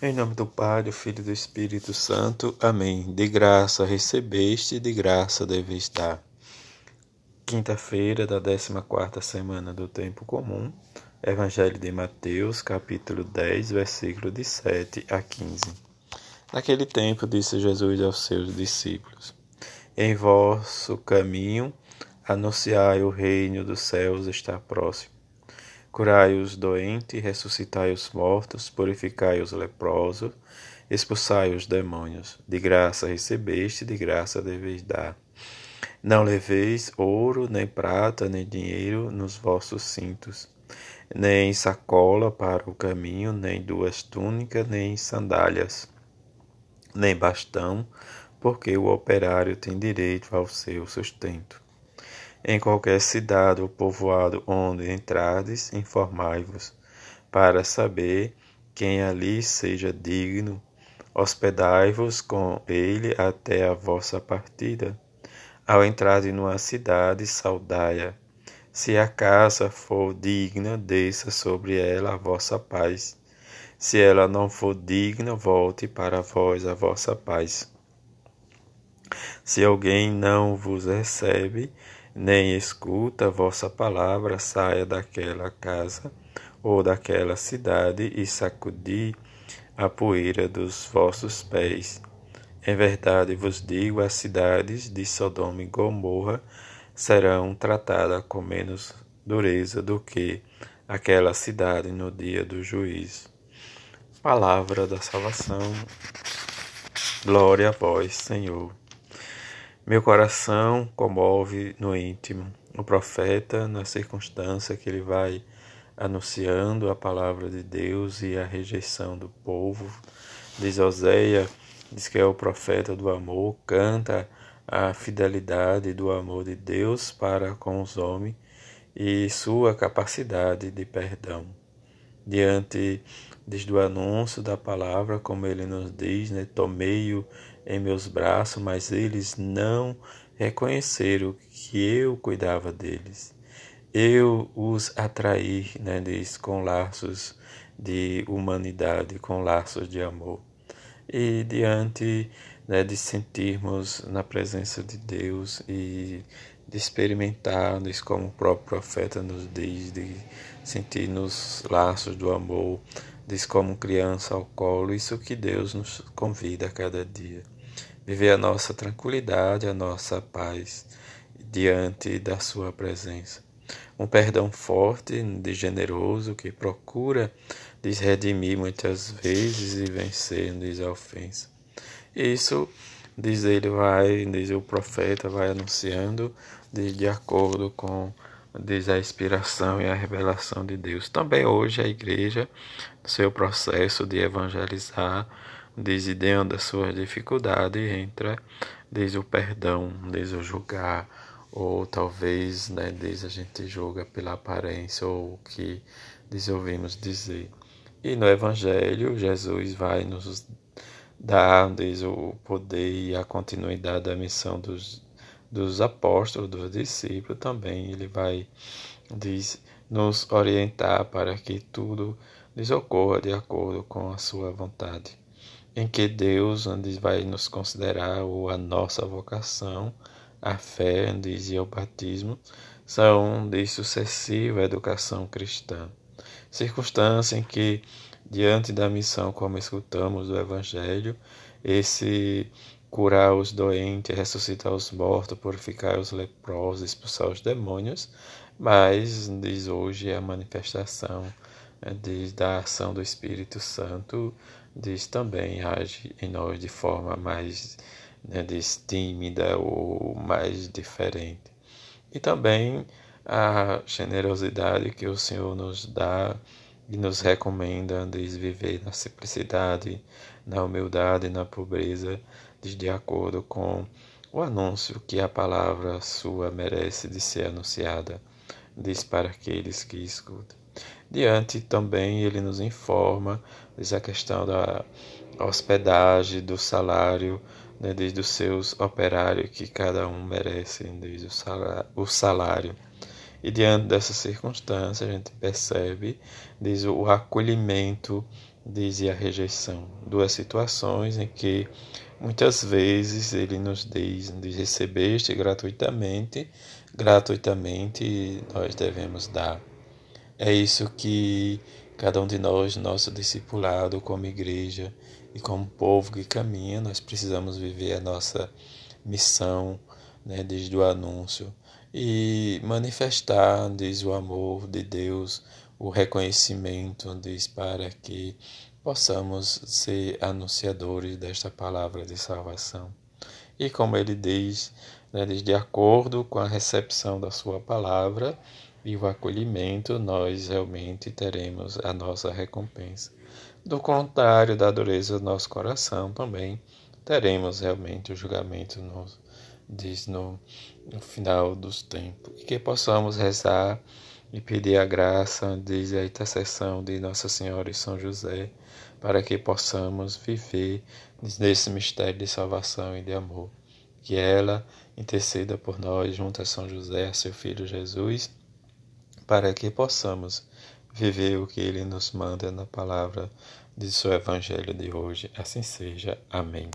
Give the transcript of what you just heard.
Em nome do Pai, do Filho e do Espírito Santo. Amém. De graça recebeste, de graça deveis dar. Quinta-feira da 14 semana do Tempo Comum. Evangelho de Mateus, capítulo 10, versículo de 7 a 15. Naquele tempo disse Jesus aos seus discípulos: Em vosso caminho anunciai o reino dos céus está próximo. Curai os doentes, ressuscitai os mortos, purificai os leprosos, expulsai os demônios. De graça recebeste, de graça deveis dar. Não leveis ouro, nem prata, nem dinheiro nos vossos cintos, nem sacola para o caminho, nem duas túnicas, nem sandálias, nem bastão, porque o operário tem direito ao seu sustento. Em qualquer cidade ou povoado onde entrardes, informai-vos, para saber quem ali seja digno. Hospedai-vos com ele até a vossa partida. Ao entrar numa cidade, saudai-a. Se a casa for digna, desça sobre ela a vossa paz. Se ela não for digna, volte para vós a vossa paz. Se alguém não vos recebe, nem escuta vossa palavra, saia daquela casa ou daquela cidade e sacudi a poeira dos vossos pés. Em verdade vos digo, as cidades de Sodoma e Gomorra serão tratadas com menos dureza do que aquela cidade no dia do juízo. Palavra da salvação. Glória a vós, Senhor. Meu coração comove no íntimo o profeta na circunstância que ele vai anunciando a palavra de Deus e a rejeição do povo. Diz Oséia, diz que é o profeta do amor, canta a fidelidade do amor de Deus para com os homens e sua capacidade de perdão. Diante desde o anúncio da palavra, como ele nos diz, né, tomei-o em meus braços, mas eles não reconheceram que eu cuidava deles. Eu os atraí, né, diz, com laços de humanidade, com laços de amor. E diante né, de sentirmos na presença de Deus e de experimentarmos, como o próprio profeta nos diz, de sentir nos laços do amor, diz como criança ao colo, isso que Deus nos convida a cada dia viver a nossa tranquilidade, a nossa paz diante da Sua presença. Um perdão forte e generoso que procura desredimir muitas vezes e vencer diz a ofensa. Isso, diz ele, vai, diz o profeta, vai anunciando de, de acordo com diz a inspiração e a revelação de Deus. Também hoje a igreja, no seu processo de evangelizar, desde dentro da sua dificuldade entra desde o perdão, desde o julgar, ou talvez né, desde a gente julga pela aparência ou o que ouvimos dizer. E no Evangelho, Jesus vai nos dar desde o poder e a continuidade da missão dos, dos apóstolos, dos discípulos, também ele vai diz, nos orientar para que tudo lhes ocorra de acordo com a sua vontade em que Deus onde vai nos considerar ou a nossa vocação, a fé diz, e o batismo, são de sucessiva educação cristã. Circunstância em que, diante da missão, como escutamos do Evangelho, esse curar os doentes, ressuscitar os mortos, purificar os leprosos, expulsar os demônios, mas diz hoje a manifestação né, diz, da ação do Espírito Santo diz também age em nós de forma mais né, diz, tímida ou mais diferente. E também a generosidade que o Senhor nos dá e nos recomenda de viver na simplicidade, na humildade, na pobreza, de acordo com o anúncio que a palavra sua merece de ser anunciada, diz para aqueles que escutam. Diante também ele nos informa, diz a questão da hospedagem, do salário, né, desde os seus operários que cada um merece, desde o salário, o salário. E diante dessa circunstância a gente percebe diz, o acolhimento diz e a rejeição. Duas situações em que muitas vezes ele nos diz, diz recebeste gratuitamente, gratuitamente nós devemos dar. É isso que cada um de nós, nosso discipulado como igreja e como povo que caminha, nós precisamos viver a nossa missão, né, desde o anúncio e manifestar, diz o amor de Deus, o reconhecimento, diz para que possamos ser anunciadores desta palavra de salvação. E como ele diz, né, diz de acordo com a recepção da sua palavra e o acolhimento, nós realmente teremos a nossa recompensa. Do contrário da dureza do nosso coração também teremos realmente o julgamento no, diz no, no final dos tempos. E que possamos rezar e pedir a graça, diz a intercessão de Nossa Senhora e São José, para que possamos viver nesse mistério de salvação e de amor. Que ela interceda por nós junto a São José, seu Filho Jesus, para que possamos viver o que ele nos manda na palavra de seu Evangelho de hoje. Assim seja. Amém.